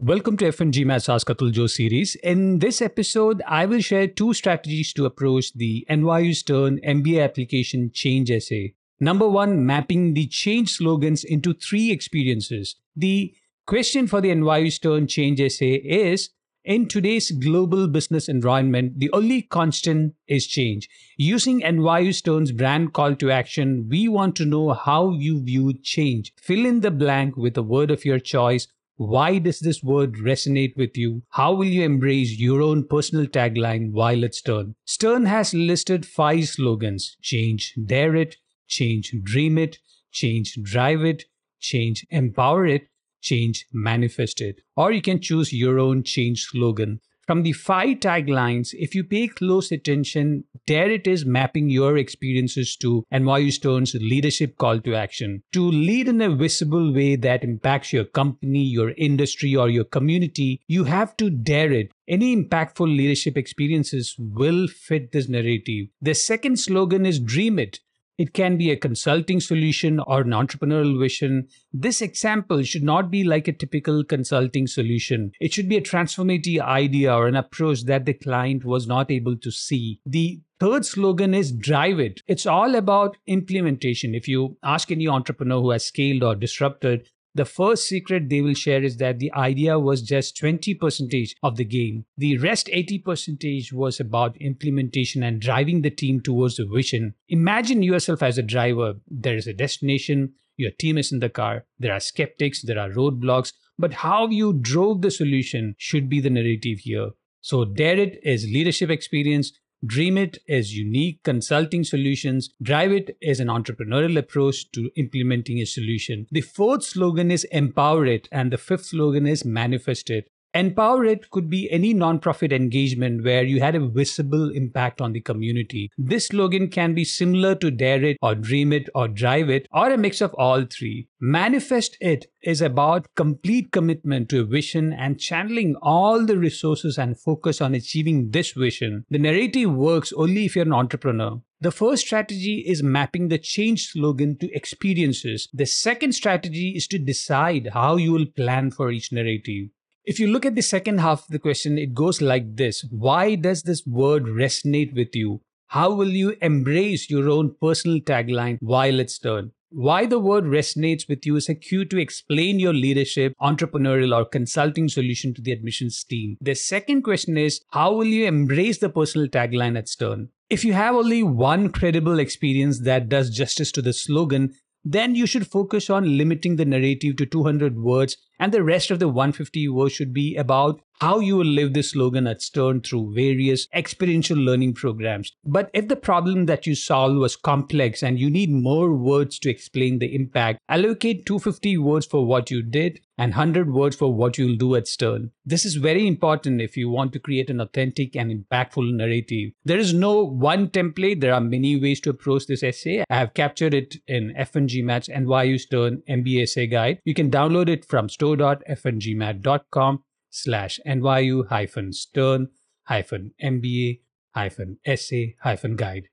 Welcome to F1GMAT's Ask Atul Jose series. In this episode, I will share two strategies to approach the NYU Stern MBA application change essay. Number one, mapping the change slogans into three experiences. The question for the NYU Stern change essay is in today's global business environment, the only constant is change. Using NYU Stern's brand call to action, we want to know how you view change. Fill in the blank with a word of your choice why does this word resonate with you? How will you embrace your own personal tagline while at Stern? Stern has listed five slogans change, dare it, change, dream it, change, drive it, change, empower it, change, manifest it. Or you can choose your own change slogan. From the five taglines, if you pay close attention, there it is mapping your experiences to NYU Stern's leadership call to action. To lead in a visible way that impacts your company, your industry, or your community, you have to dare it. Any impactful leadership experiences will fit this narrative. The second slogan is Dream It. It can be a consulting solution or an entrepreneurial vision. This example should not be like a typical consulting solution. It should be a transformative idea or an approach that the client was not able to see. The third slogan is drive it. It's all about implementation. If you ask any entrepreneur who has scaled or disrupted, the first secret they will share is that the idea was just 20% of the game. The rest 80% was about implementation and driving the team towards the vision. Imagine yourself as a driver. There is a destination, your team is in the car, there are skeptics, there are roadblocks, but how you drove the solution should be the narrative here. So, Dare It is leadership experience, Dream It is unique consulting solutions. Drive It is an entrepreneurial approach to implementing a solution. The fourth slogan is Empower It, and the fifth slogan is Manifest It. Empower It could be any nonprofit engagement where you had a visible impact on the community. This slogan can be similar to Dare It or Dream It or Drive It or a mix of all three. Manifest It is about complete commitment to a vision and channeling all the resources and focus on achieving this vision. The narrative works only if you're an entrepreneur. The first strategy is mapping the change slogan to experiences. The second strategy is to decide how you will plan for each narrative. If you look at the second half of the question, it goes like this Why does this word resonate with you? How will you embrace your own personal tagline while it's Stern? Why the word resonates with you is a cue to explain your leadership, entrepreneurial, or consulting solution to the admissions team. The second question is How will you embrace the personal tagline at Stern? If you have only one credible experience that does justice to the slogan, then you should focus on limiting the narrative to 200 words and the rest of the 150 words should be about how you will live this slogan at Stern through various experiential learning programs. But if the problem that you solve was complex and you need more words to explain the impact, allocate 250 words for what you did and 100 words for what you'll do at Stern. This is very important if you want to create an authentic and impactful narrative. There is no one template, there are many ways to approach this essay. I have captured it in F1GMAT's NYU Stern MBA essay guide. You can download it from Stern store.f1gmat.com slash nyu hyphen stern hyphen mba hyphen essay hyphen guide.